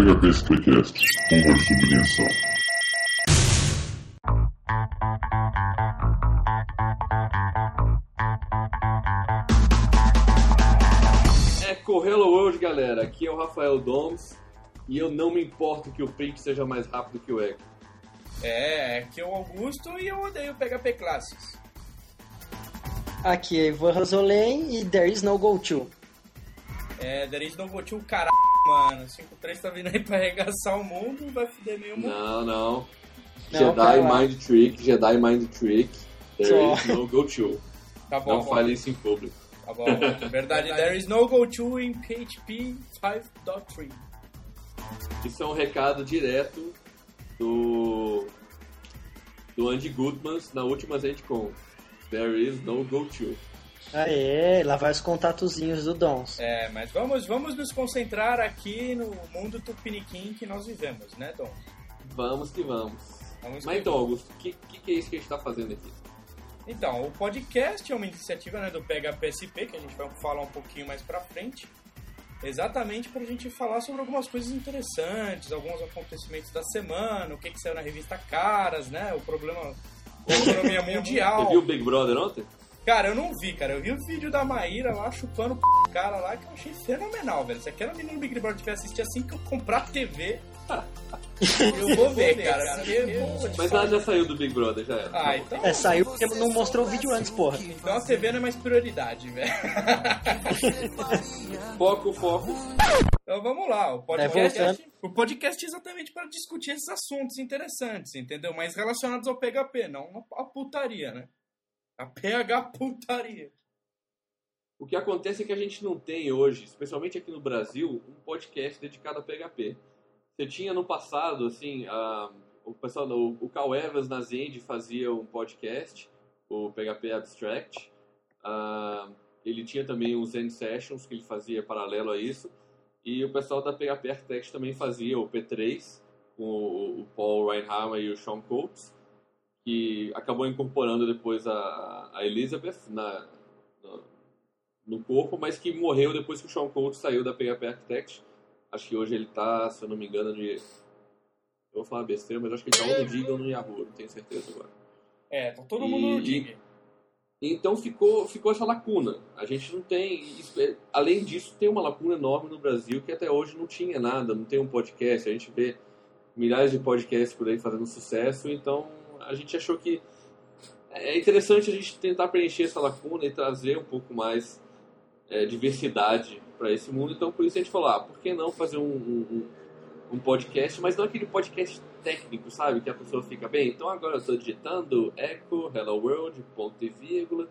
PHP Spycast, uma subvenção. Echo Hello World, galera. Aqui é o Rafael Doms e eu não me importo que o print seja mais rápido que o Echo. É, aqui é o Augusto e eu odeio PHP Classes. Aqui é Ivan Rosolém e There is no go to. É, There is no go to, caralho, mano. 5-3 tá vindo aí pra arregaçar o mundo, vai foder meio mundo. Não, não. Não, Jedi. Mind Trick, Jedi Mind Trick. There Só. is no go to. Tá bom, Não fale isso em público. Tá bom, verdade. There is no go to in PHP 5.3. Isso é um recado direto do do Andy Goodmans na última ZenCon. There is no go to. Aê, lá vai os contatozinhos do Dons. É, mas vamos, vamos nos concentrar aqui no mundo tupiniquim que nós vivemos, né, Dom? Vamos que vamos. Vamos Mas que então, Augusto, o que, que, que é isso que a gente tá fazendo aqui? Então, o podcast é uma iniciativa né, do PHPSP, que a gente vai falar um pouquinho mais pra frente. Exatamente pra gente falar sobre algumas coisas interessantes, alguns acontecimentos da semana, o que, que saiu na revista Caras, né? O problema da economia mundial. Você viu o Big Brother ontem? Cara, eu não vi, cara. Eu vi o vídeo da Maíra lá chupando o cara lá que eu achei fenomenal, velho. Se aquela menina do Big Brother tiver assistir assim que eu comprar a TV, eu vou ver, cara. vou te Mas ela já saiu do Big Brother, já era. Ah, então. É, saiu porque não mostrou o vídeo antes, porra. Então a TV não é mais prioridade, velho. Foco, foco. Então vamos lá, o É, podcast, voltando. o podcast é exatamente para discutir esses assuntos interessantes, entendeu? Mas relacionados ao PHP, não a putaria, né? A PH putaria. O que acontece é que a gente não tem hoje, especialmente aqui no Brasil, um podcast dedicado a PHP. Você tinha no passado, assim, a- o pessoal, o, o Cal Evans na Zend fazia um podcast, o PHP Abstract. Ah, ele tinha também os Zen Sessions que ele fazia paralelo a isso. E o pessoal da PHP Architect também fazia o P3, com o, o Paul Reinhardt e o Sean Coates, que acabou incorporando depois a, a Elizabeth na, no, no corpo, mas que morreu depois que o Sean Coates saiu da PHP Architect. Acho que hoje ele tá, se eu não me engano, de. Eu vou falar besteira, mas acho que ele tá ou no Dig ou no Yahoo, não tenho certeza agora. É, tá todo mundo no dig. Então ficou, ficou essa lacuna. A gente não tem. é- Além disso, tem uma lacuna enorme no Brasil que até hoje não tinha nada, não tem um podcast. A gente vê milhares de podcasts por aí fazendo sucesso, então a gente achou que é interessante a gente tentar preencher essa lacuna e trazer um pouco mais é, diversidade para esse mundo. Então por isso a gente falou: ah, por que não fazer um, um, um- podcast, mas não aquele podcast técnico, sabe? Que a pessoa fica bem. Então agora eu estou digitando echo, hello world, ponto e vírgula.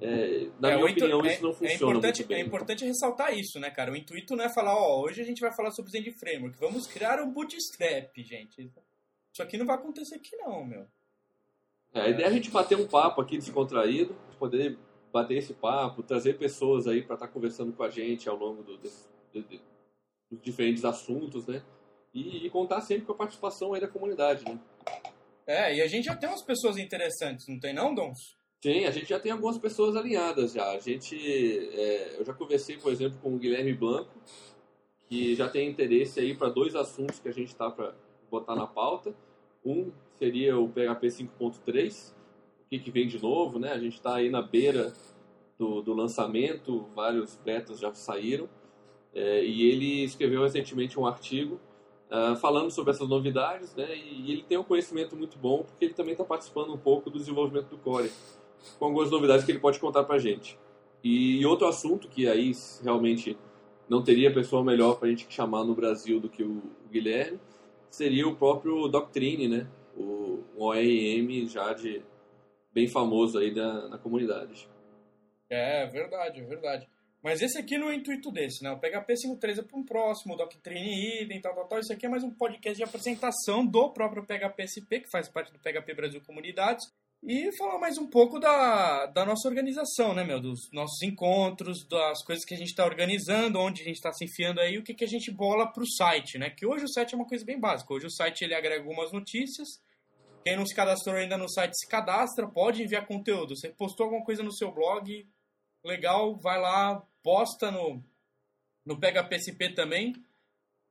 É, na É, minha intu- opinião, é- isso não é funciona importante, muito bem. É importante ressaltar isso, né, cara? O intuito não é falar, ó, hoje a gente vai falar sobre Zend Framework. Vamos criar um bootstrap, gente. Isso aqui não vai acontecer aqui não, meu. É, a ideia é a gente bater um papo aqui descontraído, poder bater esse papo, trazer pessoas aí para estar conversando com a gente ao longo do- desse- de- de- dos diferentes assuntos, né? E, e contar sempre com a participação aí da comunidade, né? É, e a gente já tem umas pessoas interessantes, não tem não, Dons? Sim, a gente já tem algumas pessoas alinhadas já. A gente, é, eu já conversei, por exemplo, com o Guilherme Blanco, que já tem interesse aí para dois assuntos que a gente está para botar na pauta. Um seria o PHP 5.3, o que, que vem de novo, né? A gente está aí na beira do, do lançamento, vários betas já saíram. É, e ele escreveu recentemente um artigo ah, falando sobre essas novidades, né? E, ele tem um conhecimento muito bom porque ele também está participando um pouco do desenvolvimento do Core, com algumas novidades que ele pode contar para gente. E outro assunto que aí realmente não teria pessoa melhor para a gente chamar no Brasil do que o Guilherme seria o próprio Doctrine, né? O, um ORM já de bem famoso aí na, na comunidade. É, verdade, é verdade. Mas esse aqui não é o intuito desse, né? O PHP 5.3 é para um próximo, o Doctrine Idem, tal, tal, tal. Isso aqui é mais um podcast de apresentação do próprio PHPSP, que faz parte do PHP Brasil Comunidades. E falar mais um pouco da, da nossa organização, né, meu? Dos nossos encontros, das coisas que a gente está organizando, onde a gente está se enfiando aí, o que, que a gente bola para o site, né? Que hoje o site é uma coisa bem básica. Hoje o site ele agrega algumas notícias. Quem não se cadastrou ainda no site se cadastra, pode enviar conteúdo. Você postou alguma coisa no seu blog, legal, vai lá, posta no, no PHPSP também.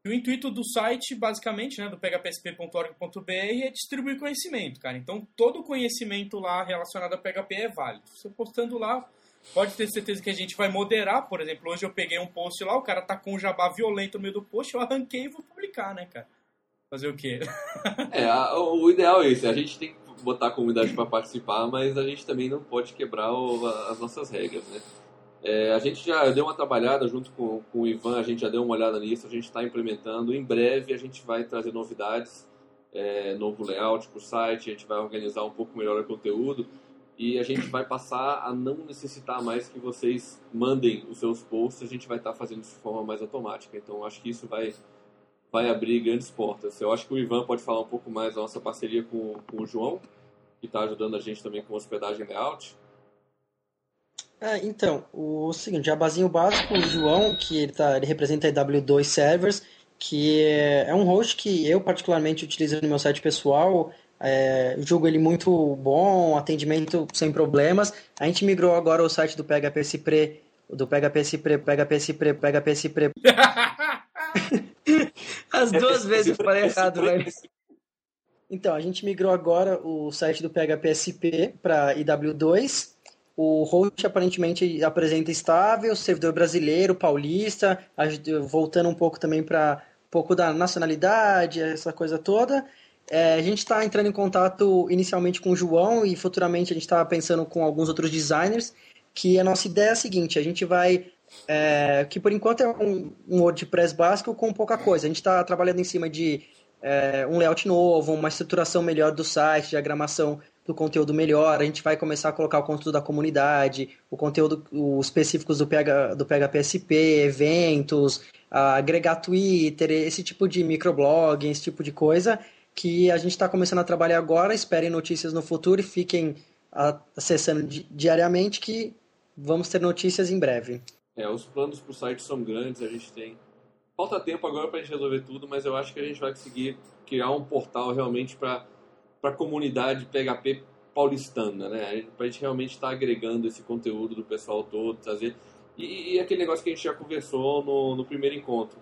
E o intuito do site, basicamente, né, do phpsp.org.br é distribuir conhecimento, cara. Então, todo conhecimento lá relacionado a PHP é válido. Você postando lá, pode ter certeza que a gente vai moderar. Por exemplo, hoje eu peguei um post lá, o cara tá com um jabá violento no meio do post, eu arranquei e vou publicar, né, cara? Fazer o quê? É, a, o ideal é esse. A gente tem que botar a comunidade para participar, mas a gente também não pode quebrar o, as nossas regras, né? É, a gente já deu uma trabalhada junto com, com o Ivan, a gente já deu uma olhada nisso, a gente está implementando. Em breve a gente vai trazer novidades, é, novo layout para o site, a gente vai organizar um pouco melhor o conteúdo e a gente vai passar a não necessitar mais que vocês mandem os seus posts, a gente vai estar tá fazendo isso de forma mais automática. Então acho que isso vai, vai abrir grandes portas. Eu acho que o Ivan pode falar um pouco mais da nossa parceria com, com o João, que está ajudando a gente também com hospedagem layout. É, então, o seguinte, jabazinho básico, o João, que ele, tá, ele representa a W2 Servers, que é, é um host que eu particularmente utilizo no meu site pessoal, é, julgo ele muito bom, atendimento sem problemas. A gente migrou agora o site do PHP Pre, do PHP Pre, PHP Pre, PHP Pre. As duas vezes eu falei errado, velho. Então, a gente migrou agora o site do PHP para IW2 o host aparentemente apresenta estável, servidor brasileiro, paulista, voltando um pouco também para um pouco da nacionalidade, essa coisa toda. É, a gente está entrando em contato inicialmente com o João e futuramente a gente está pensando com alguns outros designers, que a nossa ideia é a seguinte, a gente vai, é, que por enquanto é um, um WordPress básico com pouca coisa, a gente está trabalhando em cima de é, um layout novo, uma estruturação melhor do site, diagramação do conteúdo melhor, a gente vai começar a colocar o conteúdo da comunidade, o conteúdo os específicos do, PH, do PHPSP, eventos, agregar Twitter, esse tipo de microblog, esse tipo de coisa, que a gente está começando a trabalhar agora, esperem notícias no futuro e fiquem acessando diariamente que vamos ter notícias em breve. É, os planos para o site são grandes, a gente tem... Falta tempo agora para a gente resolver tudo, mas eu acho que a gente vai conseguir criar um portal realmente para para a comunidade PHP paulistana, né? Para a gente realmente estar tá agregando esse conteúdo do pessoal todo, trazer. E, e, aquele negócio que a gente já conversou no, no primeiro encontro.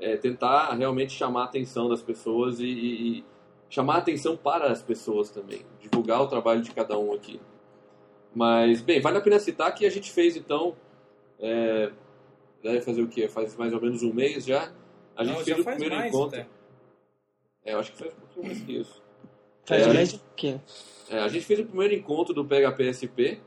É tentar realmente chamar a atenção das pessoas e, e, chamar a atenção para as pessoas também. Divulgar o trabalho de cada um aqui. Mas, bem, vale a pena citar que a gente fez então. É, deve fazer o quê? Faz mais ou menos um mês já. A gente Não, fez o primeiro encontro. Até. É, eu acho que faz um pouquinho mais que isso. Faz é, o quê? É, a gente fez o primeiro encontro do PHPSP,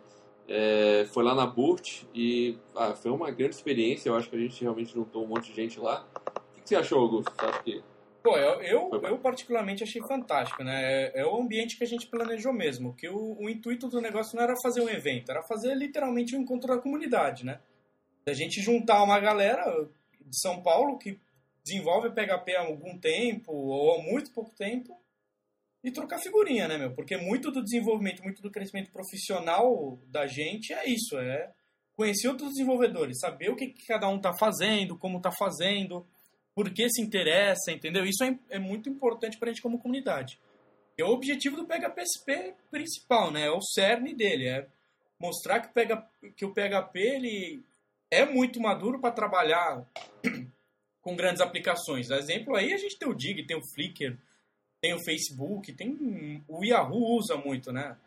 é, foi lá na Burt e ah, foi uma grande experiência. Eu acho que a gente realmente juntou um monte de gente lá. O que, que você achou, Augusto? Você acha que Pô, eu, eu, eu, particularmente achei fantástico, né? É, é, o ambiente que a gente planejou mesmo. Que o, o, intuito do negócio não era fazer um evento, era fazer literalmente um encontro da comunidade, né? A gente juntar uma galera de São Paulo que desenvolve PHP há algum tempo ou há muito pouco tempo e trocar figurinha, né, meu? Porque muito do desenvolvimento, muito do crescimento profissional da gente é isso, é conhecer outros desenvolvedores, saber o que, que cada um está fazendo, como está fazendo, por que se interessa, entendeu? Isso é, é muito importante para a gente como comunidade. E é o objetivo do PHPSP principal, né? É o cerne dele, é mostrar que, pega, que o PHP ele é muito maduro para trabalhar com grandes aplicações. Exemplo aí a gente tem o Dig, tem o Flickr, tem o Facebook, tem o Yahoo usa muito, né?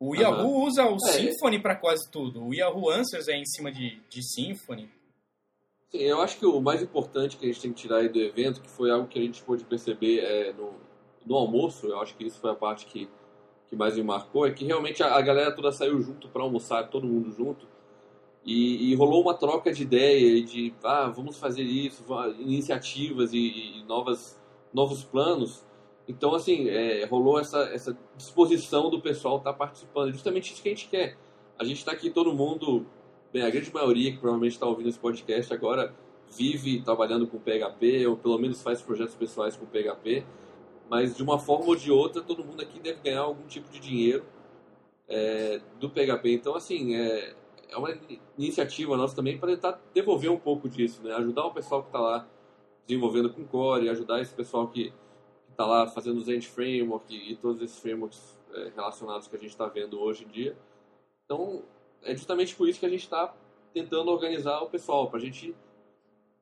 O Yahoo uhum. usa o é, Symfony para quase tudo. O Yahoo Answers é em cima de, de Symfony. Sim, eu acho que o mais importante que a gente tem que tirar aí do evento, que foi algo que a gente pôde perceber é, no, no almoço, eu acho que isso foi a parte que, que mais me marcou, é que realmente a, a galera toda saiu junto para almoçar, todo mundo junto, e, e, rolou uma troca de ideia de, ah, vamos fazer isso, iniciativas e, e novas, novos planos, então, assim, é, rolou essa, essa disposição do pessoal estar tá participando. Justamente isso que a gente quer. A gente está aqui, todo mundo, bem, a grande maioria que provavelmente está ouvindo esse podcast agora vive trabalhando com PHP, ou pelo menos faz projetos pessoais com PHP. Mas, de uma forma ou de outra, todo mundo aqui deve ganhar algum tipo de dinheiro é, do PHP. Então, assim, é, é uma iniciativa nossa também para tentar devolver um pouco disso, né? Ajudar o pessoal que está lá desenvolvendo com Core, ajudar esse pessoal que está lá fazendo os End Framework e, todos esses frameworks é, relacionados que a gente está vendo hoje em dia. Então, é justamente por isso que a gente está tentando organizar o pessoal, para a gente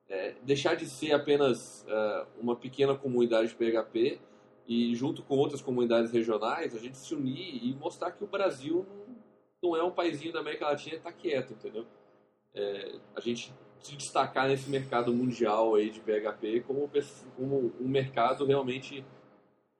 é, deixar de ser apenas uh, uma pequena comunidade de PHP e junto com outras comunidades regionais a gente se unir e mostrar que o Brasil não, não é um paísinho da América Latina e está quieto, entendeu? É, a gente se destacar nesse mercado mundial aí de PHP como, como um mercado realmente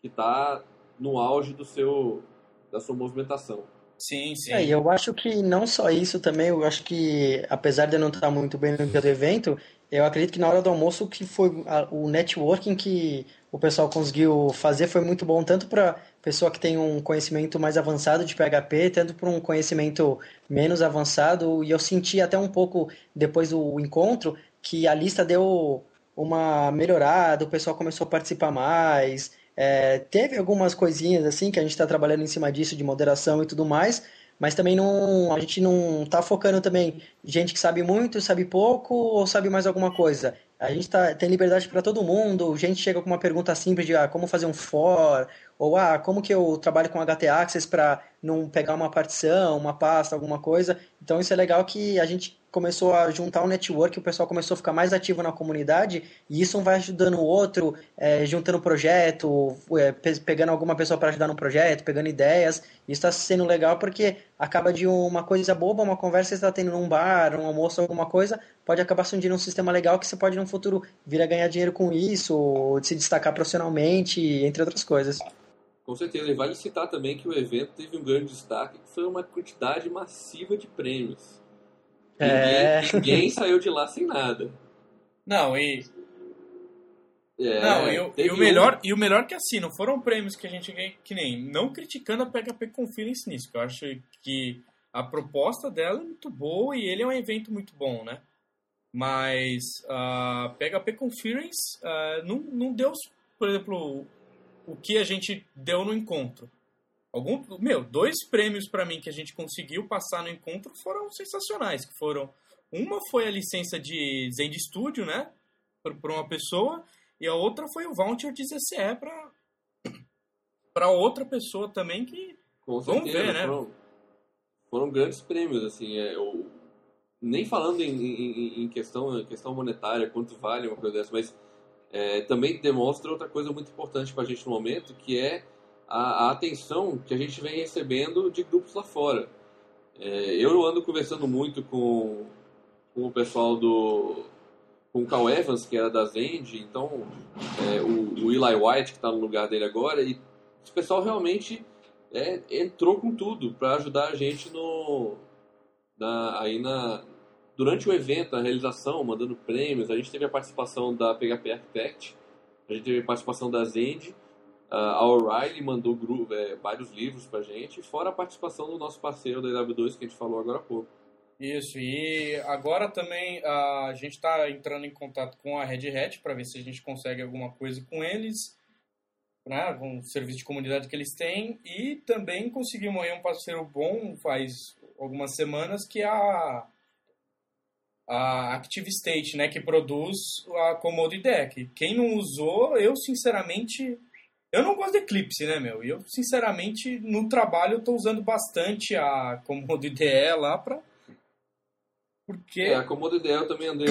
que está no auge do seu da sua movimentação. Sim, sim. É, eu acho que não só isso também, eu acho que apesar de eu não estar muito bem no dia do evento, eu acredito que na hora do almoço que foi a, o networking que o pessoal conseguiu fazer foi muito bom, tanto para pessoa que tem um conhecimento mais avançado de PHP, tanto para um conhecimento menos avançado, e eu senti até um pouco depois do encontro que a lista deu uma melhorada, o pessoal começou a participar mais, é, teve algumas coisinhas assim que a gente está trabalhando em cima disso, de moderação e tudo mais, mas também não a gente não está focando também gente que sabe muito, sabe pouco ou sabe mais alguma coisa. A gente tá, tem liberdade para todo mundo, gente chega com uma pergunta simples de ah, como fazer um for, ou ah, como que eu trabalho com HT Access para não pegar uma partição, uma pasta, alguma coisa. Então isso é legal que a gente começou a juntar um network, o pessoal começou a ficar mais ativo na comunidade, e isso um vai ajudando o outro, é, juntando projeto, é, pegando alguma pessoa para ajudar no projeto, pegando ideias. Isso está sendo legal porque acaba de uma coisa boba, uma conversa que você está tendo num bar, um almoço, alguma coisa, pode acabar surgindo um sistema legal que você pode no futuro vir a ganhar dinheiro com isso, ou se destacar profissionalmente, entre outras coisas. Com certeza, e vale citar também que o evento teve um grande destaque, que foi uma quantidade massiva de prêmios. É... Ninguém, ninguém saiu de lá sem nada. Não, e. É, não, e, e o melhor, um... e o melhor que assim, não foram prêmios que a gente ganha, que nem. Não criticando a PHP Conference nisso, que eu acho que a proposta dela é muito boa e ele é um evento muito bom, né? Mas a PHP Conference uh, não, não deu, por exemplo, o que a gente deu no encontro. Algum, meu, dois prêmios para mim que a gente conseguiu passar no encontro foram sensacionais, que foram uma foi a licença de Zen Studio, né, para uma pessoa, e a outra foi o voucher de ZCE para para outra pessoa também que Com vamos ver, né? Foram, foram, grandes prêmios assim, é, eu, nem falando em, em, em, questão questão monetária, quanto vale uma coisa dessa, mas é, também demonstra outra coisa muito importante para a gente no momento, que é a, a, atenção que a gente vem recebendo de grupos lá fora. É, eu ando conversando muito com, com o pessoal do. Com o Cal Evans, que era da Zend, então é, o, o, Eli White, que está no lugar dele agora, e esse pessoal realmente é, entrou com tudo para ajudar a gente no, na, aí na, durante o evento, a realização, mandando prêmios. A gente teve a participação da PHP Architect, a gente teve a participação da Zend a O'Reilly mandou é, vários livros pra gente, fora a participação do nosso parceiro da EW2 que a gente falou agora há pouco. Isso, e agora também a gente está entrando em contato com a Red Hat para ver se a gente consegue alguma coisa com eles, né, com o serviço de comunidade que eles têm, e também conseguimos aí um parceiro bom faz algumas semanas que é a, a Active State, né, que produz a Commodity Deck. Quem não usou, eu sinceramente eu não gosto de Eclipse, né, meu? E eu, sinceramente, no trabalho, tô usando bastante a Comodo IDE lá pra. Porque. É, a Comodo IDE eu também andei.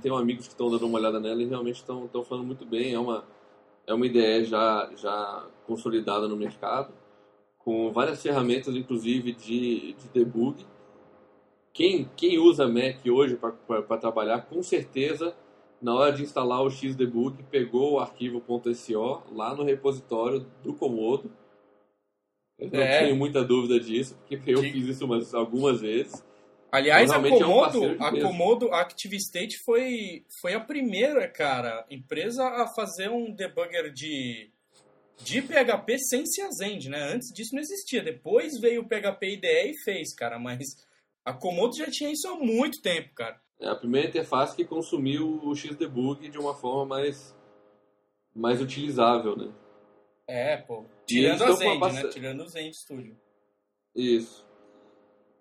Tenho amigos que estão dando uma olhada nela e realmente estão falando muito bem. É uma, é uma IDE já, já consolidada no mercado, com várias ferramentas, inclusive, de, de debug. Quem, quem usa Mac hoje para trabalhar, com certeza na hora de instalar o Xdebug, pegou o arquivo .so lá no repositório do Comodo. Eu não é. tenho muita dúvida disso, porque eu fiz isso umas, algumas vezes. Aliás, a Comodo, é um a Comodo Active State foi, foi a primeira, cara, empresa a fazer um debugger de, de PHP sem CSEND, né? Antes disso não existia. Depois veio o PHP IDE e fez, cara, mas a Comodo já tinha isso há muito tempo, cara. É a primeira interface que consumiu o Xdebug de uma forma mais, mais utilizável, né? É, pô. Tirando a Zend, né? Tirando o Zend Studio. Isso.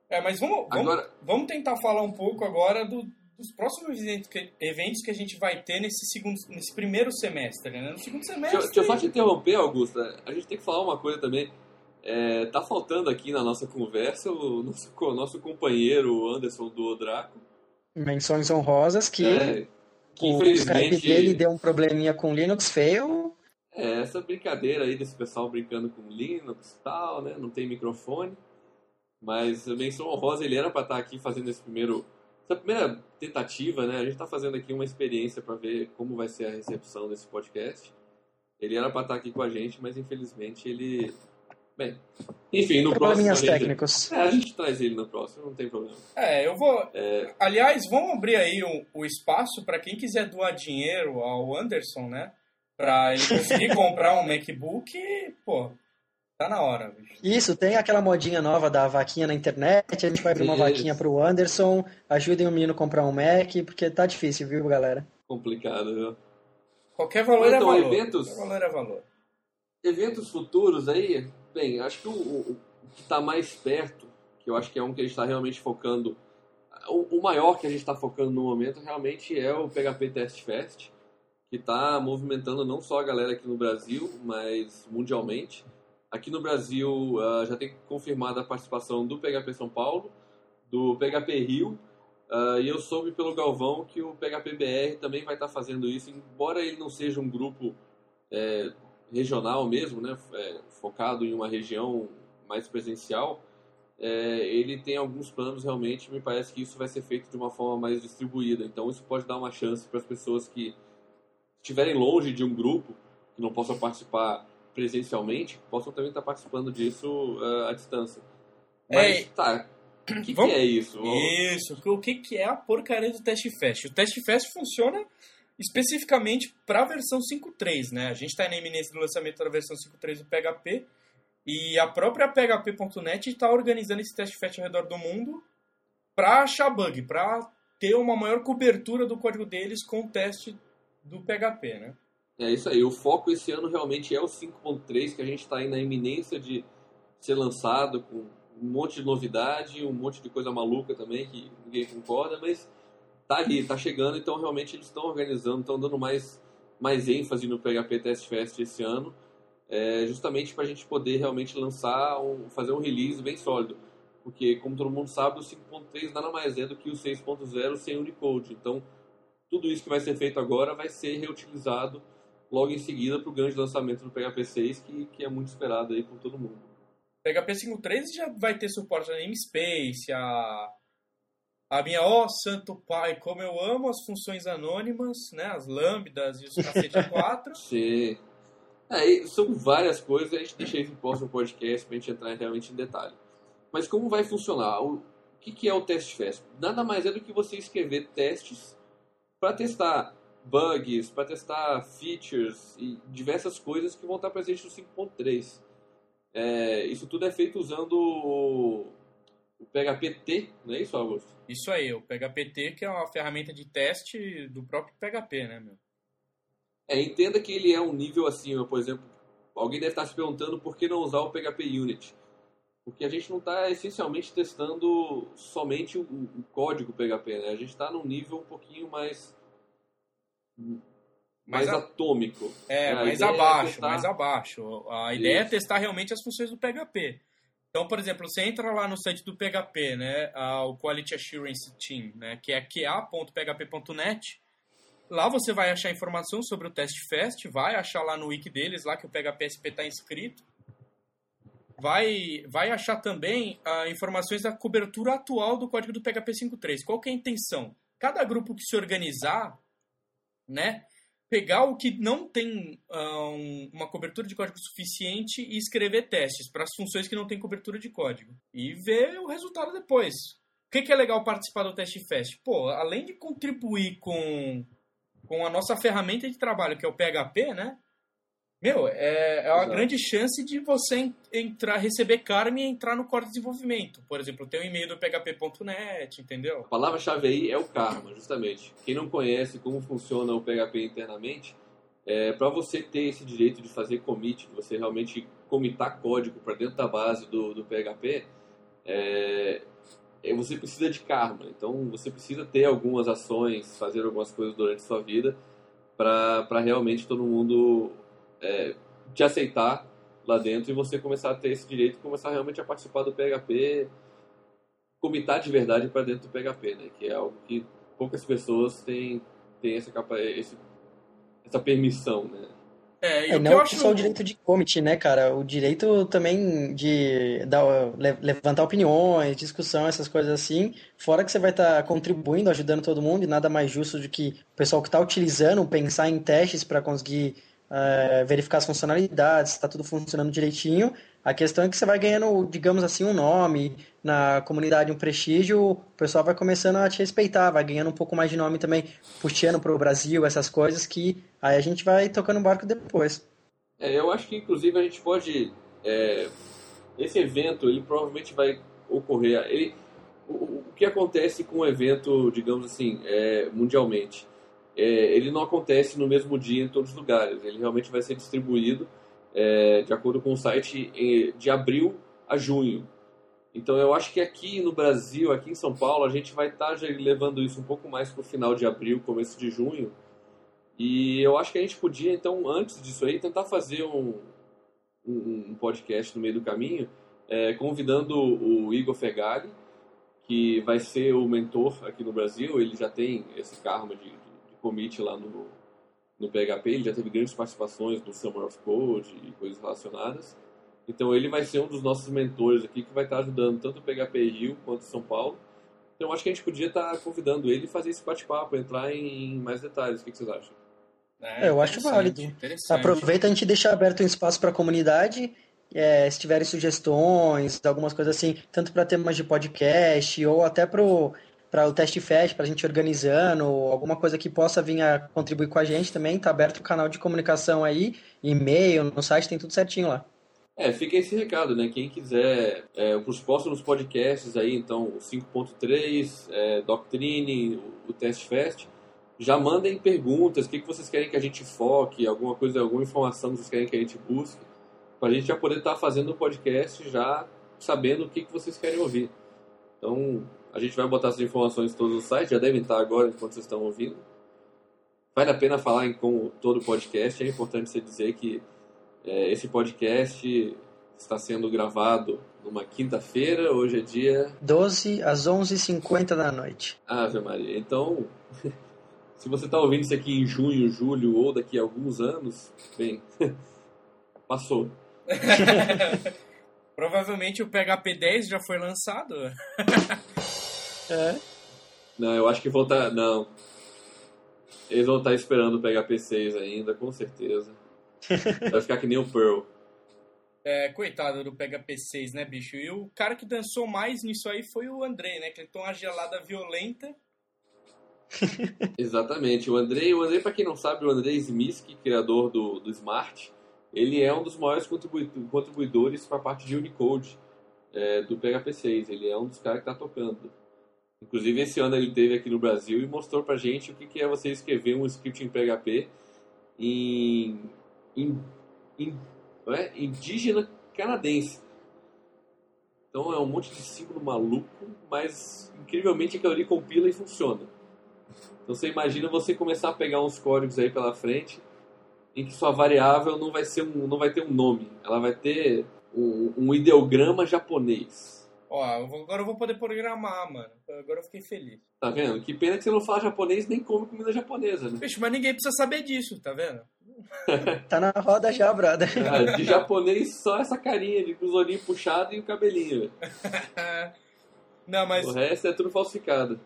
É, mas vamos, vamos, agora... vamos tentar falar um pouco agora do, dos próximos eventos que, eventos que a gente vai ter nesse, segundo, nesse primeiro semestre, né? No segundo semestre... Deixa, deixa eu só te interromper, Augusta. A gente tem que falar uma coisa também. É, tá faltando aqui na nossa conversa o nosso, o nosso companheiro Anderson do Odraco menções honrosas que. É, que o infelizmente Skype dele deu um probleminha com Linux feio. É, essa brincadeira aí desse pessoal brincando com Linux e tal, né? Não tem microfone. Mas menção honrosa, ele era para estar aqui fazendo esse primeiro, essa primeira tentativa, né? A gente está fazendo aqui uma experiência para ver como vai ser a recepção desse podcast. Ele era para estar aqui com a gente, mas infelizmente ele. Bem, enfim, no próximo. Probleminhas a gente- técnicos. É, a gente traz ele no próximo, não tem problema. É, eu vou. É, Aliás, vamos abrir aí o, o espaço para quem quiser doar dinheiro ao Anderson, né? Pra ele conseguir comprar um MacBook, pô, tá na hora, bicho. Isso, tem aquela modinha nova da vaquinha na internet. A gente vai abrir uma vaquinha pro Anderson. Ajudem o menino a comprar um Mac, porque tá difícil, viu, galera? complicado, viu? Qualquer valor Então, é valor. eventos- Qualquer valor é valor. Eventos futuros aí, bem, acho que o, o- o que está mais perto, que eu acho que é um que a gente está realmente focando, o, o maior que a gente está focando no momento realmente é o PHP Test Fest, que está movimentando não só a galera aqui no Brasil, mas mundialmente. Aqui no Brasil ah, já tem confirmada a participação do PHP São Paulo, do PHP Rio, ah, e eu soube pelo Galvão que o PHP BR também vai estar fazendo isso, embora ele não seja um grupo é, regional mesmo, né, é, focado em uma região mais presencial, é, ele tem alguns planos realmente, me parece que isso vai ser feito de uma forma mais distribuída. Então isso pode dar uma chance para as pessoas que estiverem longe de um grupo, que não possam participar presencialmente, possam também estar participando disso é, à distância. Mas É, tá, o que, vamos- que é isso? Isso, o que, que é a porcaria do Test Fest? O Test Fest funciona especificamente para a versão 5.3, né? A gente está na iminência do lançamento da versão 5.3 do PHP e a própria PHP.net está organizando esse Test Fest ao redor do mundo para achar bug, para ter uma maior cobertura do código deles com o teste do PHP, né? É isso aí. O foco esse ano realmente é o 5.3, que a gente está aí na iminência de ser lançado com um monte de novidade, um monte de coisa maluca também que ninguém concorda, mas tá ali, tá chegando, então realmente eles estão organizando, estão dando mais, mais ênfase no PHP Test Fest esse ano, é, justamente para a gente poder realmente lançar, um, fazer um release bem sólido. Porque, como todo mundo sabe, o 5.3 nada mais é do que o 6.0 sem Unicode. Então, tudo isso que vai ser feito agora vai ser reutilizado logo em seguida para o grande lançamento do PHP 6, que, que é muito esperado aí por todo mundo. PHP 5.3 já vai ter suporte a namespace, a, a minha, ó santo pai, como eu amo as funções anônimas, né, as lambdas e os cacete 4. Sim. É, e são várias coisas, a gente deixa isso em próximo podcast para a gente entrar realmente em detalhe. Mas como vai funcionar? O, que, que é o Test Fest? Nada mais é do que você escrever testes para testar bugs, para testar features e diversas coisas que vão estar presentes no 5.3. É, isso tudo é feito usando o, o PHP-T, não é isso, Augusto? Isso aí, o PHPT, que é uma ferramenta de teste do próprio PHP, né, meu? É, entenda que ele é um nível assim, por exemplo, alguém deve estar se perguntando por que não usar o PHP Unit. Porque a gente não está essencialmente testando somente o, o código PHP, né? A gente está num nível um pouquinho mais mais Mais a- atômico. É, A mais é abaixo, testar- mais abaixo. A ideia é Isso. testar realmente as funções do PHP. Então, por exemplo, você entra lá no site do PHP, né, o Quality Assurance Team, né, que é qa.php.net. Lá você vai achar informação sobre o Test Fest, vai achar lá no wiki deles, lá que o PHPSP está inscrito. Vai, vai achar também ah, informações da cobertura atual do código do PHP 5.3. Qual que é a intenção? Cada grupo que se organizar, né, pegar o que não tem ah, um- uma cobertura de código suficiente e escrever testes para as funções que não têm cobertura de código. E ver o resultado depois. O que, que é legal participar do Test Fest? Pô, além de contribuir com, com a nossa ferramenta de trabalho, que é o PHP, né? Meu, é, é uma Exato. grande chance de você en- entrar, receber karma e entrar no core de desenvolvimento. Por exemplo, tem um e-mail do php.net, entendeu? A palavra-chave aí é o karma, justamente. Quem não conhece como funciona o PHP internamente, é, para você ter esse direito de fazer commit, de você realmente comitar código para dentro da base do, do PHP, é, é, você precisa de karma. Então você precisa ter algumas ações, fazer algumas coisas durante a sua vida para realmente todo mundo é, te aceitar lá dentro e você começar a ter esse direito e começar realmente a participar do PHP, comitar de verdade para dentro do PHP, né? Que é algo que poucas pessoas têm, tem essa, capa, esse, essa permissão, né? É, e É, o que não eu acho... só o direito de commit, né, cara? O direito também de dar, le- levantar opiniões, discussão, essas coisas assim. Fora que você vai estar contribuindo, ajudando todo mundo, e nada mais justo do que o pessoal que está utilizando pensar em testes para conseguir eh, verificar as funcionalidades, está tudo funcionando direitinho. A questão é que você vai ganhando, digamos assim, um nome na comunidade, um prestígio, o pessoal vai começando a te respeitar, vai ganhando um pouco mais de nome também, puxando para o Brasil, essas coisas que aí a gente vai tocando o barco depois. É, eu acho que inclusive a gente pode. é, esse evento ele provavelmente vai ocorrer. Ele, o, o que acontece com o evento, digamos assim, é, mundialmente? É, ele não acontece no mesmo dia em todos os lugares. Ele realmente vai ser distribuído é, de acordo com o site em- de abril a junho. Então eu acho que aqui no Brasil, aqui em São Paulo, a gente vai estar já levando isso um pouco mais para o final de abril, começo de junho. E eu acho que a gente podia, então, antes disso aí, tentar fazer um, um, um podcast no meio do caminho, é, convidando o Igor Fegali, que vai ser o mentor aqui no Brasil. Ele já tem esse karma de commit lá no, no PHP, ele já teve grandes participações no Summer of Code e coisas relacionadas. Então ele vai ser um dos nossos mentores aqui, que vai estar ajudando tanto o PHP Rio quanto São Paulo. Então acho que a gente podia estar convidando ele e fazer esse bate-papo, entrar em mais detalhes. O que vocês acham? É, eu acho válido. Aproveita a gente deixa aberto um espaço para a comunidade, é, se tiverem sugestões, algumas coisas assim, tanto para temas de podcast ou até para o Teste Fest, para a gente organizando, alguma coisa que possa vir a contribuir com a gente também, tá aberto o canal de comunicação aí, e-mail, no site tem tudo certinho lá. É, fica esse recado, né? Quem quiser, é, os próximos podcasts aí, então, o 5.3, é, Doctrine, o, o Test Fest, já mandem perguntas, o que, que vocês querem que a gente foque, alguma coisa, alguma informação que vocês querem que a gente busque, para a gente já poder estar fazendo o podcast já sabendo o que, que vocês querem ouvir. Então, a gente vai botar essas informações todas no site, já devem estar agora enquanto vocês estão ouvindo. Vale a pena falar em com todo o podcast, é importante você dizer que é, esse podcast está sendo gravado numa quinta-feira, hoje é dia. 12 às 11h50 da noite. Ave Maria. Então, se você está ouvindo isso aqui em junho, julho ou daqui a alguns anos, bem, passou. Provavelmente o PHP 10 já foi lançado. É. Não, eu acho que vão estar. não. Eles vão estar esperando o PHP 6 ainda, com certeza. Vai ficar que nem o Pearl. É, coitado do PHP 6, né, bicho? E o cara que dançou mais nisso aí foi o Andrei, né? Que ele tomou uma gelada violenta. Exatamente. O Andrei, o Andrei, para quem não sabe, o Andrei Zmiski, criador do, do Smart, ele é um dos maiores contribu- contribuidores para a parte de Unicode é, do PHP 6. Ele é um dos caras que está tocando. Inclusive, esse ano ele esteve aqui no Brasil e mostrou pra gente o que, que é você escrever um script em PHP em, em, em é? indígena canadense. Então é um monte de símbolo maluco, mas incrivelmente aquilo ali compila e funciona. Então você imagina você começar a pegar uns códigos aí pela frente em que sua variável não vai ser um, não vai ter um nome, ela vai ter um, um ideograma japonês. Ó, eu vou- agora eu vou poder programar, mano. Agora eu fiquei feliz. Tá vendo? Que pena que você não fala japonês nem come comida japonesa, né? Mas ninguém precisa saber disso, tá vendo? Tá na roda já, brother. Ah, de japonês só essa carinha de com os olhinhos puxados e o cabelinho. Não, mas O resto é tudo falsificado.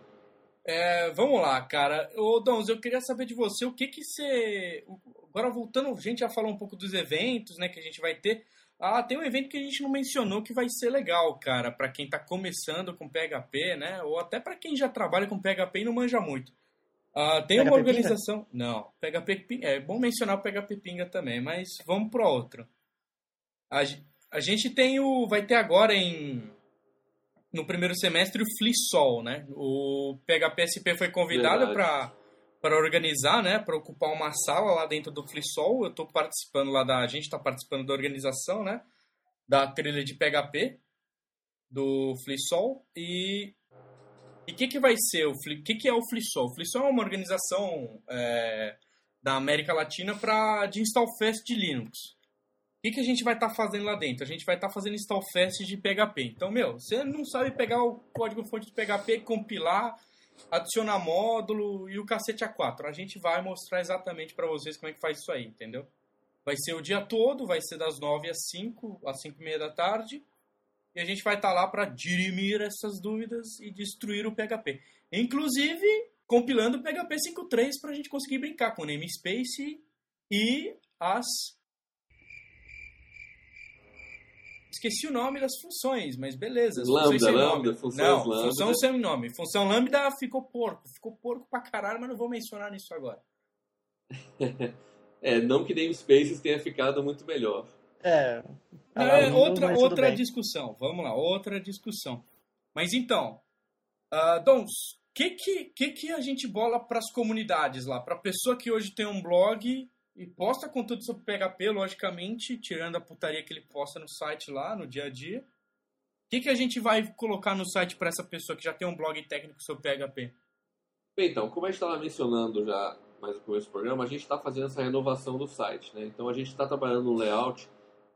é, vamos lá, cara. Ô, Dons, eu queria saber de você o que que você. Agora voltando, a gente já falou um pouco dos eventos, né, que a gente vai ter. Ah, tem um evento que a gente não mencionou que vai ser legal, cara, pra quem tá começando com PHP, né? Ou até pra quem já trabalha com PHP e não manja muito. Ah, tem uma PHP organização. Não, PHP Pinga. É bom mencionar o PHP Pinga também, mas vamos pro outro. A, a gente tem o. Vai ter agora em. No primeiro semestre o FliSol, né? O PHPSP foi convidado para para organizar, né, para ocupar uma sala lá dentro do FliSol. Eu estou participando lá da, a gente está participando da organização, né, da trilha de PHP do FliSol e e o que, que vai ser o Fli- que, que é o FliSol? O FliSol é uma organização é, da América Latina para de install fest de Linux. O que, que a gente vai estar fazendo lá dentro? A gente vai estar fazendo install fest de PHP. Então, meu, você não sabe pegar o código fonte de PHP, compilar adicionar módulo e o cacete A4. A gente vai mostrar exatamente para vocês como é que faz isso aí, entendeu? Vai ser o dia todo, vai ser das 9 às 5, às 5 e meia da tarde. E a gente vai estar tá lá para dirimir essas dúvidas e destruir o PHP. Inclusive, compilando o PHP 5.3 para a gente conseguir brincar com o namespace e as Esqueci o nome das funções, mas beleza. Lambda, lambda, função Não, lambda. função sem nome. Função lambda ficou porco. Ficou porco pra caralho, mas não vou mencionar nisso agora. é, não que namespaces tenha ficado muito melhor. É. Não, é outra outra discussão. Vamos lá, outra discussão. Mas então, uh, Dons, o que, que, que, que a gente bola para as comunidades lá? Para pessoa que hoje tem um blog e posta conteúdo sobre PHP, logicamente, tirando a putaria que ele posta no site lá, no dia a dia. O que, que a gente vai colocar no site para essa pessoa que já tem um blog técnico sobre PHP? Bem, então, como a gente estava mencionando já mais no começo do programa, a gente está fazendo essa renovação do site. Né? Então, a gente está trabalhando no layout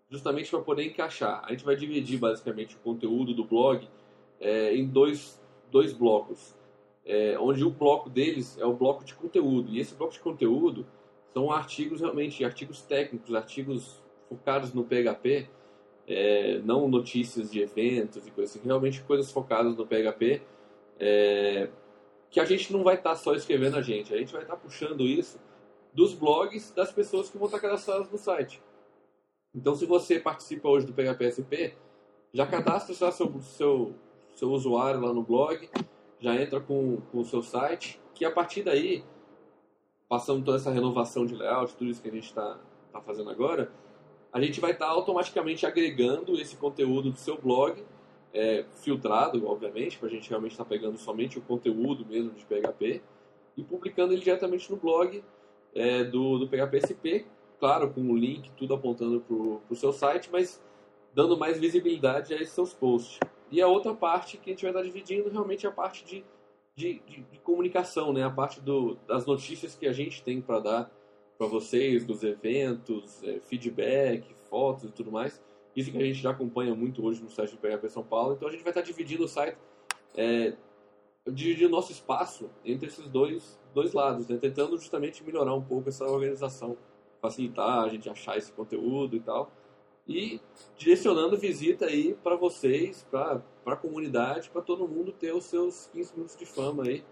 justamente para poder encaixar. A gente vai dividir basicamente o conteúdo do blog é, em dois, dois blocos. É, onde o bloco deles é o bloco de conteúdo. E esse bloco de conteúdo são artigos realmente, artigos técnicos, artigos focados no PHP, é, não notícias de eventos e coisas assim, realmente coisas focadas no PHP, é, que a gente não vai estar tá só escrevendo a gente, a gente vai estar tá puxando isso dos blogs das pessoas que vão estar tá cadastradas no site. Então, se você participa hoje do PHPSP, já cadastra já seu, seu, seu usuário lá no blog, já entra com, com o seu site, que a partir daí passando toda essa renovação de layout, tudo isso que a gente está tá fazendo agora, a gente vai estar tá automaticamente agregando esse conteúdo do seu blog, é, filtrado, obviamente, para a gente realmente estar tá pegando somente o conteúdo mesmo de PHP e publicando ele diretamente no blog é, do, do PHPSP, claro, com o link, tudo apontando para o seu site, mas dando mais visibilidade a esses seus posts. E a outra parte que a gente vai estar tá dividindo realmente é a parte de de, de, de comunicação, né? A parte do, das notícias que a gente tem para dar para vocês, dos eventos, é, feedback, fotos e tudo mais. Isso que a gente já acompanha muito hoje no site do PHP São Paulo. Então a gente vai estar dividindo o site, é, dividindo o nosso espaço entre esses dois, dois lados, né? tentando justamente melhorar um pouco essa organização, facilitar a gente achar esse conteúdo e tal e direcionando visita aí para vocês, para a comunidade, para todo mundo ter os seus 15 minutos de fama aí,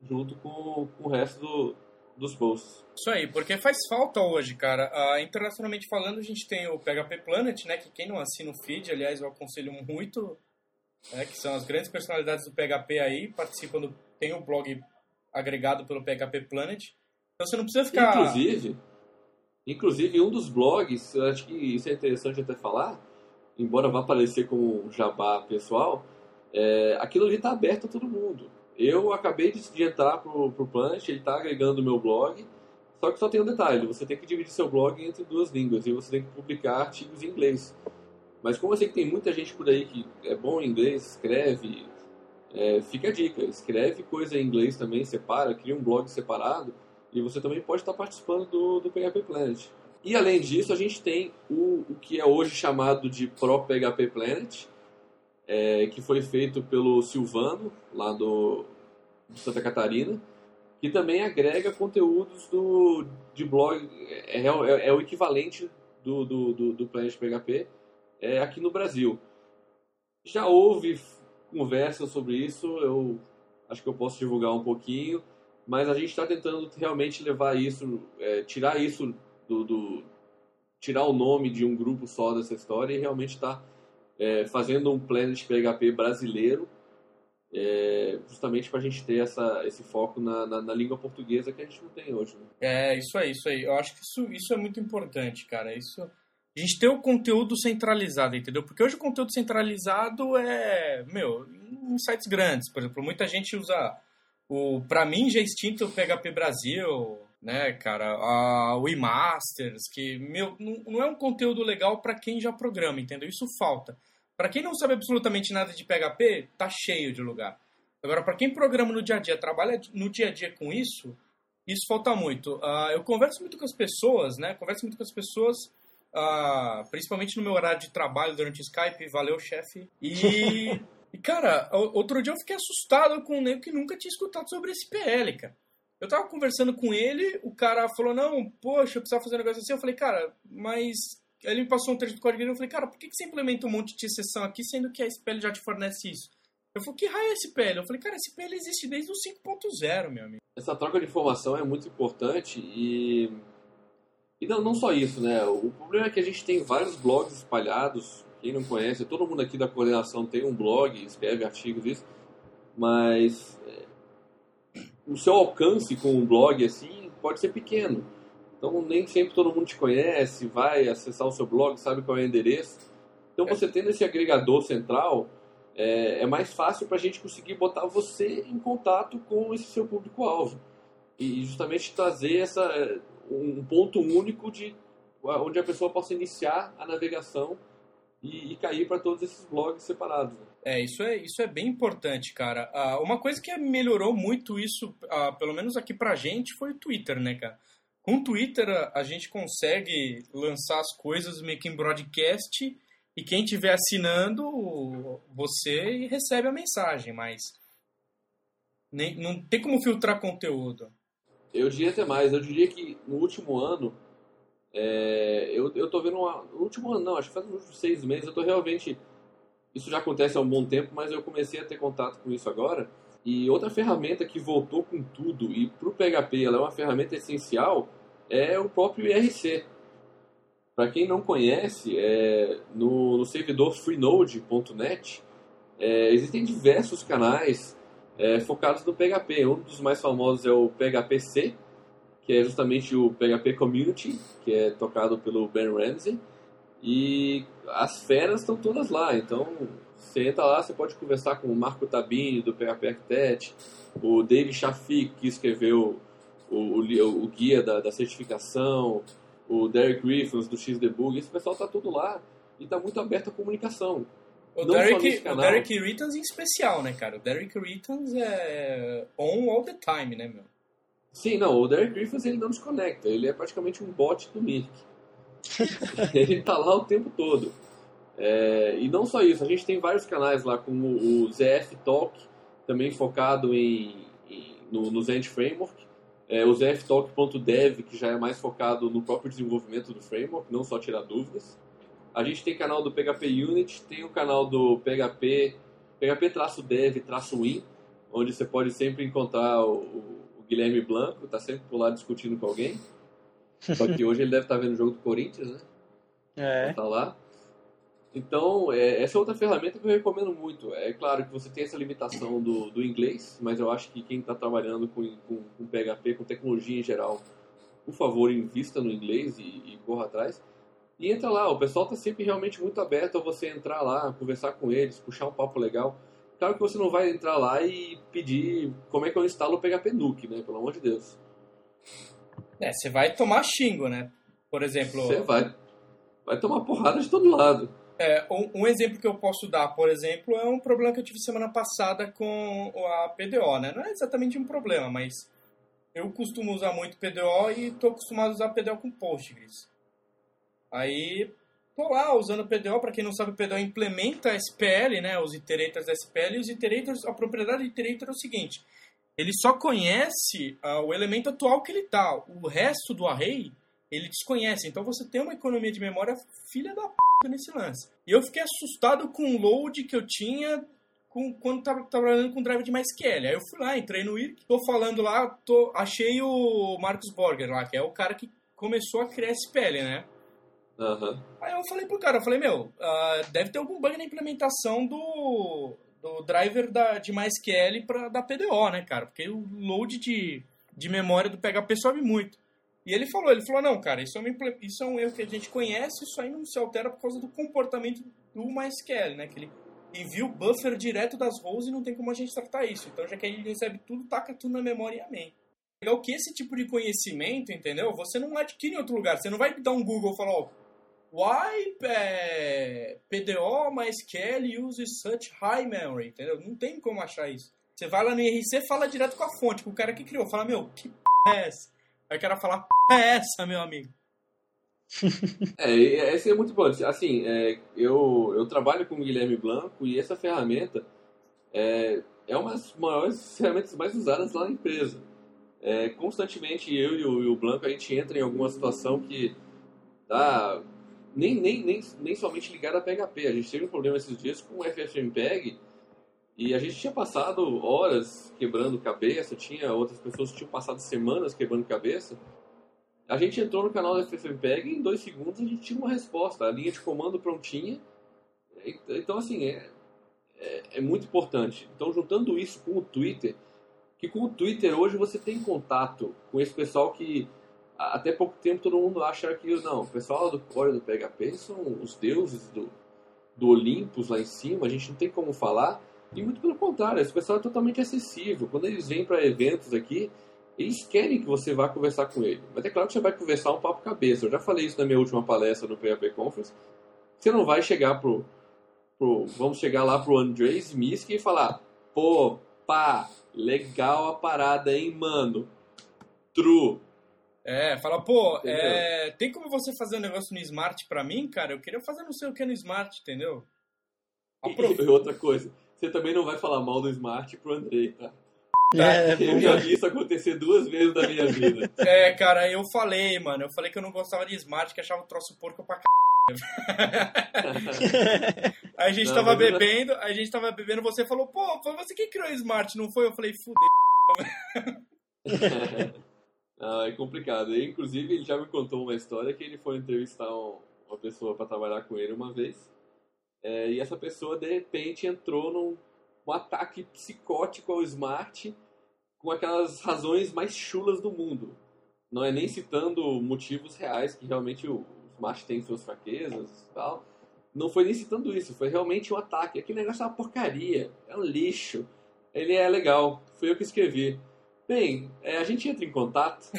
junto com, com o resto do, dos posts. Isso aí, porque faz falta hoje, cara. Uh, internacionalmente falando, a gente tem o PHP Planet, né, que quem não assina o feed, aliás, eu aconselho muito, né, que são as grandes personalidades do PHP aí, participam do... tem o blog agregado pelo PHP Planet. Então você não precisa ficar... Inclusive, Inclusive, um dos blogs, eu acho que isso é interessante até falar, embora vá aparecer como jabá pessoal, é, aquilo ali está aberto a todo mundo. Eu acabei de, entrar pro, pro Planet, ele está agregando o meu blog, só que só tem um detalhe, você tem que dividir seu blog entre duas línguas e você tem que publicar artigos em inglês. Mas como eu sei que tem muita gente por aí que é bom em inglês, escreve, é, fica a dica, escreve coisa em inglês também, separa, cria um blog separado, e você também pode estar participando do, do PHP Planet. E além disso, a gente tem o, o que é hoje chamado de Pro PHP Planet, é, que foi feito pelo Silvano, lá do, Santa Catarina, que também agrega conteúdos do, de blog, é, é, é o equivalente do, do, do, do Planet PHP é, aqui no Brasil. Já houve conversa sobre isso, eu acho que eu posso divulgar um pouquinho mas a gente está tentando realmente levar isso, é, tirar isso do, do, tirar o nome de um grupo só dessa história e realmente estar tá, é, fazendo um Planet PHP brasileiro, é, justamente para a gente ter essa, esse foco na, na, na, língua portuguesa que a gente não tem hoje. Né? É, isso aí, isso aí. Eu acho que isso, isso é muito importante, cara. Isso, a gente ter o conteúdo centralizado, entendeu? Porque hoje o conteúdo centralizado é, meu, em sites grandes, por exemplo, muita gente usa o, pra mim, já é extinto o PHP Brasil, né, cara, a, o eMasters, que, meu, não, não é um conteúdo legal para quem já programa, entendeu? Isso falta. Para quem não sabe absolutamente nada de PHP, tá cheio de lugar. Agora, para quem programa no dia a dia, trabalha no dia a dia com isso, isso falta muito. Uh, eu converso muito com as pessoas, né? Converso muito com as pessoas, uh, principalmente no meu horário de trabalho durante o Skype. Valeu, chefe. E E, cara, outro dia eu fiquei assustado com um nego que nunca tinha escutado sobre esse PL, cara. Eu tava conversando com ele, o cara falou, não, poxa, eu precisava fazer um negócio assim. Eu falei, cara, mas... Aí ele me passou um trecho do código e eu falei, cara, por que, que você implementa um monte de exceção aqui, sendo que a SPL já te fornece isso? Eu falei, que raio é SPL? Eu falei, cara, SPL existe desde o 5.0, meu amigo. Essa troca de informação é muito importante e... E não, não só isso, né? O problema é que a gente tem vários blogs espalhados quem não conhece, todo mundo aqui da coordenação tem um blog, escreve artigos, isso, mas é, o seu alcance com um blog assim pode ser pequeno. Então nem sempre todo mundo te conhece, vai acessar o seu blog, sabe qual é o endereço. Então é. você tendo esse agregador central, é, é mais fácil para a gente conseguir botar você em contato com esse seu público-alvo. E justamente trazer essa, é, um ponto único de onde a pessoa possa iniciar a navegação e, e cair para todos esses blogs separados. Né? É, isso é, isso é bem importante, cara. Ah, uma coisa que melhorou muito isso, ah, pelo menos aqui pra gente, foi o Twitter, né, cara? Com o Twitter a, a gente consegue lançar as coisas meio que em broadcast e quem estiver assinando, você recebe a mensagem, mas nem, não tem como filtrar conteúdo. Eu diria até mais, eu diria que no último ano é, eu, eu tô vendo uma, no último ano, não, acho que faz uns seis meses, eu tô realmente. Isso já acontece há um bom tempo, mas eu comecei a ter contato com isso agora. E outra ferramenta que voltou com tudo, e para o PHP ela é uma ferramenta essencial, é o próprio IRC. Para quem não conhece, é, no, no servidor freenode.net é, existem diversos canais é, focados no PHP. Um dos mais famosos é o PHPC, que é justamente o PHP Community, que é tocado pelo Ben Ramsey. E as feras estão todas lá, então você entra lá, você pode conversar com o Marco Tabini do PHP Architect, o Dave Shafik, que escreveu o, o, o guia da, da, certificação, o Derek Griffins do Xdebug, esse pessoal está tudo lá e está muito aberto à comunicação. O Derek, o Derek Rittons em especial, né, cara? O Derek Rittons é on all the time, né, meu? Sim, não, o Derek Griffiths ele não desconecta, ele é praticamente um bot do Mirk. ele tá lá o tempo todo. É, e não só isso, a gente tem vários canais lá, como o ZF Talk, também focado em, em no, no Zend Framework, é, o zftalk.dev, que já é mais focado no próprio desenvolvimento do framework, não só tirar dúvidas. A gente tem canal do PHP Unit, tem o canal do PHP, PHP-dev-win, onde você pode sempre encontrar o Guilherme Blanco, tá sempre por lá discutindo com alguém. Só que hoje ele deve estar tá vendo o jogo do Corinthians, né? É. Tá lá. Então, é, essa é outra ferramenta que eu recomendo muito. É claro que você tem essa limitação do, do inglês, mas eu acho que quem está trabalhando com, com, com, PHP, com tecnologia em geral, por favor, invista no inglês e, e corra atrás. E entra lá, o pessoal está sempre realmente muito aberto a você entrar lá, conversar com eles, puxar um papo legal. Claro que você não vai entrar lá e pedir como é que eu instalo o PHP Nuke, né? Pelo amor de Deus. É, você vai tomar xingo, né? Por exemplo... Você vai. Vai tomar porrada de todo lado. É, um, um, exemplo que eu posso dar, por exemplo, é um problema que eu tive semana passada com a PDO, né? Não é exatamente um problema, mas eu costumo usar muito PDO e estou acostumado a usar PDO com Postgres. Aí Tô lá usando o PDO, para quem não sabe, o PDO implementa SPL, né, os iterators SPL, e os iterators, a propriedade do iterator é o seguinte, ele só conhece uh, o elemento atual que ele tá, o resto do array ele desconhece, então você tem uma economia de memória filha da p nesse lance. E eu fiquei assustado com o load que eu tinha com, quando estava trabalhando com drive de MySQL. Aí eu fui lá, entrei no IRC, tô falando lá, tô, achei o Marcus Borger lá, que é o cara que começou a criar SPL, né? Uhum. Aí eu falei pro cara, eu falei, meu, uh, deve ter algum bug na implementação do, do driver da, de MySQL pra, da PDO, né, cara? Porque o load de, de memória do PHP sobe muito. E ele falou, ele falou, não, cara, isso é, uma, isso é um erro que a gente conhece, isso aí não se altera por causa do comportamento do MySQL, né? Que ele envia o buffer direto das rows e não tem como a gente tratar isso. Então, já que a gente recebe tudo, taca tudo na memória e amém. Legal que esse tipo de conhecimento, entendeu? Você não adquire em outro lugar. Você não vai dar um Google e falar, ó, oh, Why é, PDO MySQL uses such high memory? Entendeu? Não tem como achar isso. Você vai lá no IRC fala direto com a fonte, com o cara que criou. Fala, meu, que p é essa? Aí o cara fala, p é essa, meu amigo? é, esse é muito bom. Assim, é, eu, eu trabalho com o Guilherme Blanco e essa ferramenta, é, é uma das maiores ferramentas mais usadas lá na empresa. É, constantemente eu e o, e o Blanco a gente entra em alguma situação que dá nem, nem, nem, nem somente ligada a PHP. A gente teve um problema esses dias com o FFmpeg e a gente tinha passado horas quebrando cabeça, tinha outras pessoas que tinham passado semanas quebrando cabeça. A gente entrou no canal do FFmpeg e em dois segundos a gente tinha uma resposta, a linha de comando prontinha. Então, assim, é, é, é muito importante. Então, juntando isso com o Twitter, que com o Twitter hoje você tem contato com esse pessoal que até pouco tempo todo mundo acha que não, o pessoal do core do PHP são os deuses do, do Olympus lá em cima, a gente não tem como falar. E muito pelo contrário, esse pessoal é totalmente acessível. Quando eles vêm para eventos aqui, eles querem que você vá conversar com ele. Mas é claro que você vai conversar um papo cabeça. Eu já falei isso na minha última palestra no PHP Conference. Você não vai chegar pro, pro vamos chegar lá pro Andrei Smisk e falar, pô, pá, legal a parada, hein, mano. True. É, fala, pô, é, tem como você fazer um negócio no Smart pra mim, cara? Eu queria fazer não sei o que no Smart, entendeu? E, e outra coisa, você também não vai falar mal do Smart pro Andrei, tá? É, eu já vi isso acontecer duas vezes na minha vida. É, cara, eu falei, mano. Eu falei que eu não gostava de Smart, que achava o troço porco pra c. aí a gente não, tava bebendo, a gente tava bebendo, você falou, pô, foi você que criou o Smart, não foi? Eu falei, fudeu. ah, é complicado. E, inclusive, ele já me contou uma história que ele foi entrevistar uma pessoa para trabalhar com ele uma vez. É, e essa pessoa, de repente, entrou num um ataque psicótico ao Smart com aquelas razões mais chulas do mundo. Não é nem citando motivos reais que realmente o Smart tem suas fraquezas e tal. Não foi nem citando isso, foi realmente um ataque. Aquele negócio é uma porcaria, é um lixo. Ele é legal, foi eu que escrevi. Bem, é, a gente entra em contato.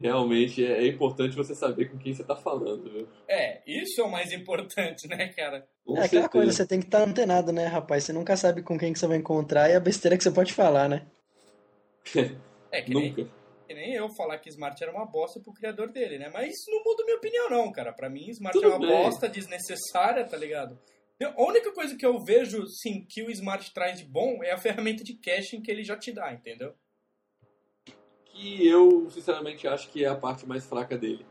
realmente é, é, importante você saber com quem você está falando, viu? É, isso é o mais importante, né, cara? Com é aquela coisa, você tem que estar tá antenado, né, rapaz? Você nunca sabe com quem que você vai encontrar e a besteira que você pode falar, né? é, que nunca. Nem, que nem eu falar que Smart era uma bosta pro criador dele, né? Mas isso não muda minha opinião, não, cara. Pra mim, Smart Tudo é uma bem. bosta desnecessária, tá ligado? A única coisa que eu vejo, sim, que o Smart traz de bom é a ferramenta de caching que ele já te dá, entendeu? que eu, sinceramente, acho que é a parte mais fraca dele.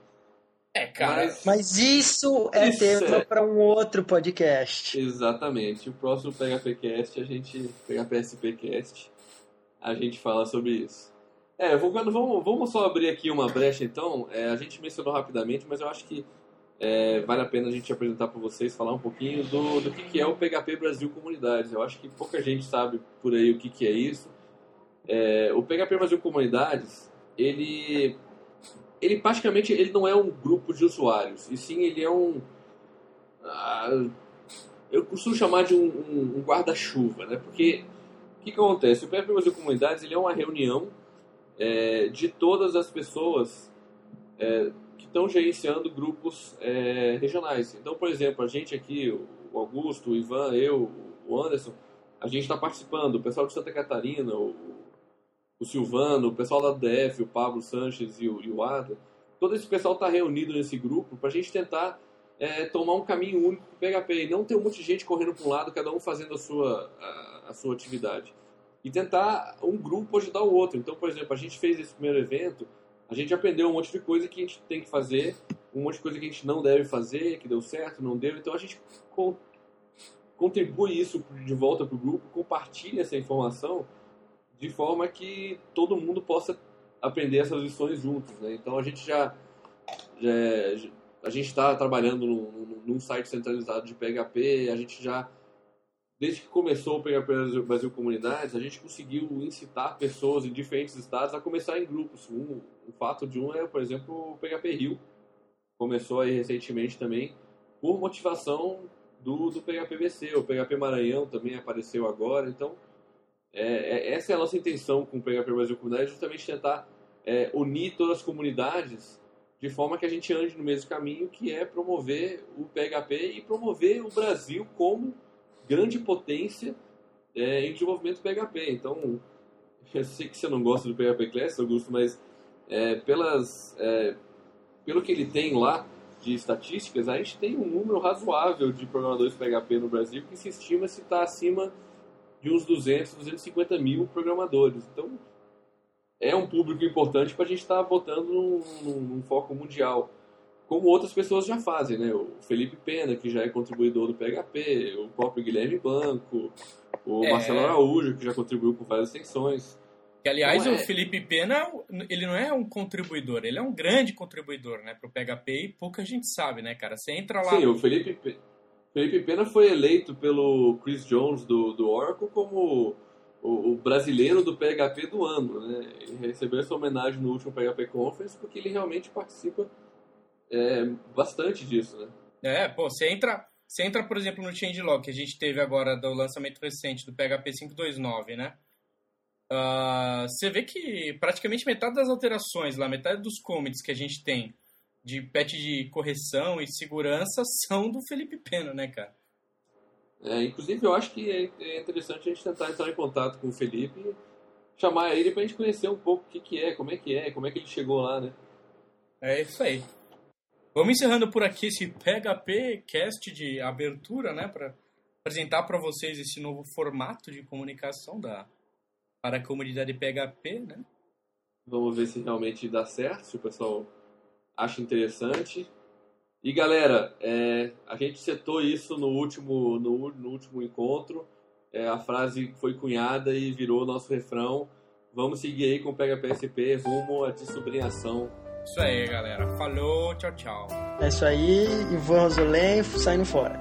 É, cara. Mas, Mas isso é isso tema é... para um outro podcast. Exatamente. O próximo PHPcast, a gente. PHPSPcast, a gente fala sobre isso. É, vou, vamos, vamos só abrir aqui uma brecha então. É, a gente mencionou rapidamente, mas eu acho que é, vale a pena a gente apresentar para vocês, falar um pouquinho do, do que, que é o PHP Brasil Comunidades. Eu acho que pouca gente sabe por aí o que, que é isso. É, o PHP Brasil Comunidades, ele, ele praticamente ele não é um grupo de usuários, e sim ele é um... Ah, eu costumo chamar de um, um, um guarda-chuva, né? Porque o que, que, acontece? O PHP Brasil Comunidades ele é uma reunião é, de todas as pessoas é, que estão gerenciando grupos é, regionais. Então, por exemplo, a gente aqui, o Augusto, o Ivan, eu, o Anderson, a gente está participando, o pessoal de Santa Catarina, o o Silvano, o pessoal da DF, o Pablo Sanches e o, e o Ada, todo esse pessoal está reunido nesse grupo para a gente tentar é, tomar um caminho único para o PHP e não ter um monte de gente correndo para um lado, cada um fazendo a sua, a, a, sua atividade. E tentar um grupo ajudar o outro. Então, por exemplo, a gente fez esse primeiro evento, a gente aprendeu um monte de coisa que a gente tem que fazer, um monte de coisa que a gente não deve fazer, que deu certo, não deu. Então a gente co contribui isso de volta para o grupo, compartilha essa informação de forma que todo mundo possa aprender essas lições juntos. Né? Então a gente já, já a gente está trabalhando num, num, site centralizado de PHP, a gente já desde que começou o PHP Brasil Comunidades, a gente conseguiu incitar pessoas em diferentes estados a começar em grupos. Um, o fato de um é, por exemplo, o PHP Rio, começou aí recentemente também por motivação do, do PHP BC. O PHP Maranhão também apareceu agora, então é, é, essa é a nossa intenção com o PHP Brasil Comunidade, justamente tentar é, unir todas as comunidades de forma que a gente ande no mesmo caminho, que é promover o PHP e promover o Brasil como grande potência é, em desenvolvimento PHP. Então, eu sei que você não gosta do PHP Classic, Augusto, mas é, pelas, é, pelo que ele tem lá, de estatísticas, a gente tem um número razoável de programadores PHP no Brasil que se estima se está acima de uns 200, 250 mil programadores. Então, é um público importante para a gente estar tá botando num, num, num, foco mundial. Como outras pessoas já fazem, né? O Felipe Pena, que já é contribuidor do PHP, o próprio Guilherme Banco, o é... Marcelo Araújo, que já contribuiu com várias extensões. Que, aliás, é... o Felipe Pena, ele não é um contribuidor, ele é um grande contribuidor, né, pro PHP e pouca gente sabe, né, cara? Você entra lá... Sim, o Felipe, Felipe Pena foi eleito pelo Chris Jones do, do Oracle como o, o, brasileiro do PHP do ano, né? Ele recebeu essa homenagem no último PHP Conference porque ele realmente participa é, bastante disso, né? É, pô, você entra, você entra, por exemplo, no changelog que a gente teve agora do lançamento recente do PHP 529, né? Uh, você vê que praticamente metade das alterações lá, metade dos commits que a gente tem de patch de correção e segurança são do Felipe Pena, né, cara? É, inclusive, eu acho que é, é interessante a gente tentar entrar em contato com o Felipe e chamar ele pra gente conhecer um pouco o que, que é, como é que é, como é que ele chegou lá, né? É isso aí. Vamos encerrando por aqui esse PHP Cast de abertura, né, para apresentar para vocês esse novo formato de comunicação da para a comunidade PHP, né? Vamos ver se realmente dá certo, se o pessoal acha interessante. E galera, é, a gente setou isso no último, no, no último encontro. É, a frase foi cunhada e virou nosso refrão. Vamos seguir aí com o Pega PSP rumo à dessobrinhação. Isso aí, galera. Falou, tchau, tchau. É isso aí, Ivan Rosolém saindo fora.